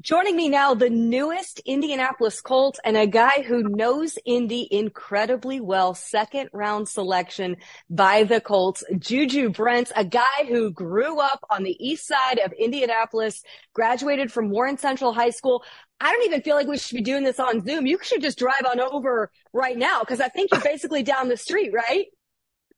Joining me now, the newest Indianapolis Colts and a guy who knows Indy incredibly well. Second round selection by the Colts, Juju Brents, a guy who grew up on the east side of Indianapolis, graduated from Warren Central High School. I don't even feel like we should be doing this on Zoom. You should just drive on over right now because I think you're basically down the street, right?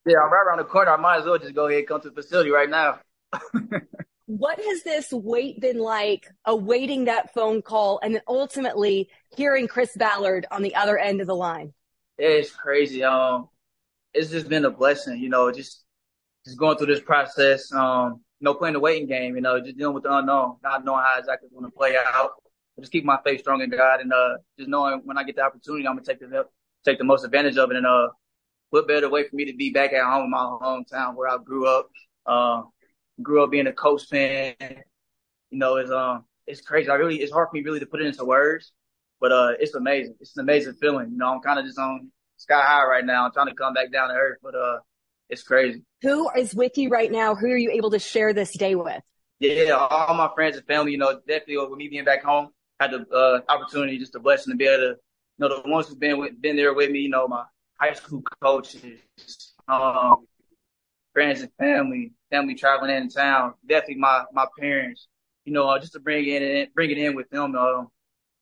Yeah, I'm right around the corner. I might as well just go ahead and come to the facility right now. what has this wait been like awaiting that phone call and then ultimately hearing Chris Ballard on the other end of the line? It's crazy. Um, it's just been a blessing, you know, just just going through this process. Um, you know, playing the waiting game, you know, just dealing with the unknown, not knowing how exactly it's going to play out. Just keep my faith strong in God and uh, just knowing when I get the opportunity, I'm gonna take the take the most advantage of it. And uh, what better way for me to be back at home in my hometown where I grew up. Uh, grew up being a Colts fan. You know, it's um it's crazy. I really it's hard for me really to put it into words, but uh it's amazing. It's an amazing feeling. You know, I'm kind of just on sky high right now. I'm trying to come back down to earth, but uh it's crazy. Who is with you right now? Who are you able to share this day with? Yeah, all my friends and family. You know, definitely with me being back home, had the uh, opportunity, just a blessing to be able to, you know, the ones who've been with, been there with me. You know, my high school coaches, um, friends and family, family traveling in town. Definitely my my parents. You know, uh, just to bring it in, bring it in with them. Uh,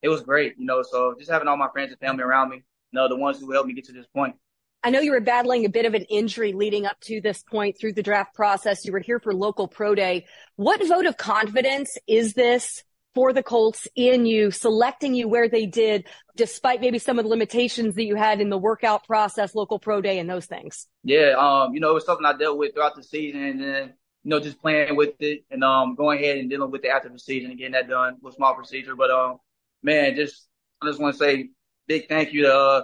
it was great. You know, so just having all my friends and family around me. You know, the ones who helped me get to this point. I know you were battling a bit of an injury leading up to this point through the draft process. You were here for local pro day. What vote of confidence is this for the Colts in you, selecting you where they did, despite maybe some of the limitations that you had in the workout process, local pro day, and those things? Yeah, um, you know, it was something I dealt with throughout the season, and then you know, just playing with it and um going ahead and dealing with it after the season and getting that done was small procedure. But um, man, just I just want to say big thank you to uh,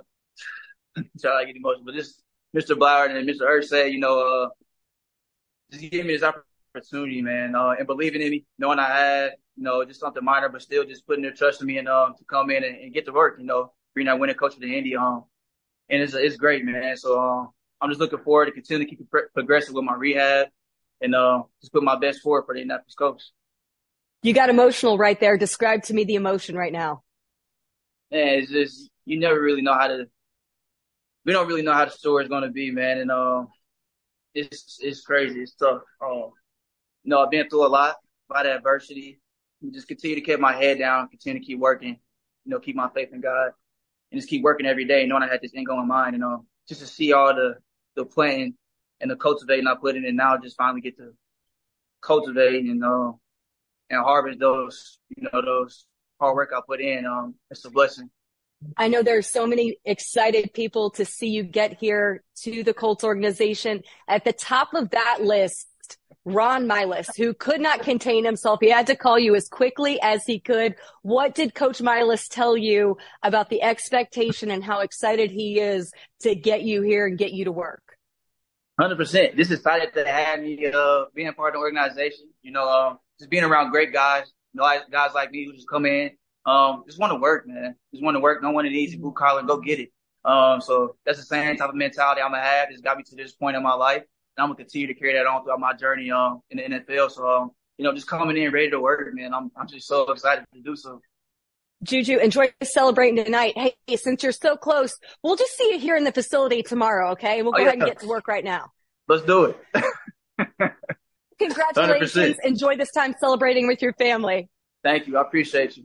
sorry I get emotional, but just Mr. Ballard and Mr. Irsay, you know, uh, just giving me this opportunity, man, uh, and believing in me, knowing I had you know, just something minor, but still just putting their trust in me and um to come in and, and get to work, you know, being that winning coach of the Indy. Um, and it's it's great, man. So um, I'm just looking forward to continue to keep progressing with my rehab and uh, just put my best forward for the Indianapolis Colts. You got emotional right there. Describe to me the emotion right now. Yeah, it's just you never really know how to. We don't really know how the story is going to be, man, and um, it's it's crazy. It's tough. Um, you know, I've been through a lot, a lot of adversity, just continue to keep my head down, continue to keep working, you know, keep my faith in God, and just keep working every day, knowing I had this end goal in mind, you know, just to see all the the planting and the cultivating I put in, and now just finally get to cultivate and uh, and harvest those, you know, those hard work I put in. Um, it's a blessing. I know there's so many excited people to see you get here to the Colts organization. At the top of that list Ron Milus, who could not contain himself. He had to call you as quickly as he could. What did Coach Milus tell you about the expectation and how excited he is to get you here and get you to work? Hundred percent. Just excited to have me uh, being part of the organization. You know, uh, just being around great guys. You know, guys like me who just come in, um, just want to work, man. Just want to work. Don't want it easy. Blue collar, go get it. Um, so that's the same type of mentality I'm gonna have. It's got me to this point in my life and I'm gonna continue to carry that on throughout my journey um in the NFL. So um, you know, just coming in ready to work, man. I'm I'm just so excited to do so. Juju, enjoy celebrating tonight. Hey, since you're so close, we'll just see you here in the facility tomorrow, okay? We'll go oh, yeah. ahead and get to work right now. Let's do it. Congratulations. 100%. Enjoy this time celebrating with your family. Thank you. I appreciate you.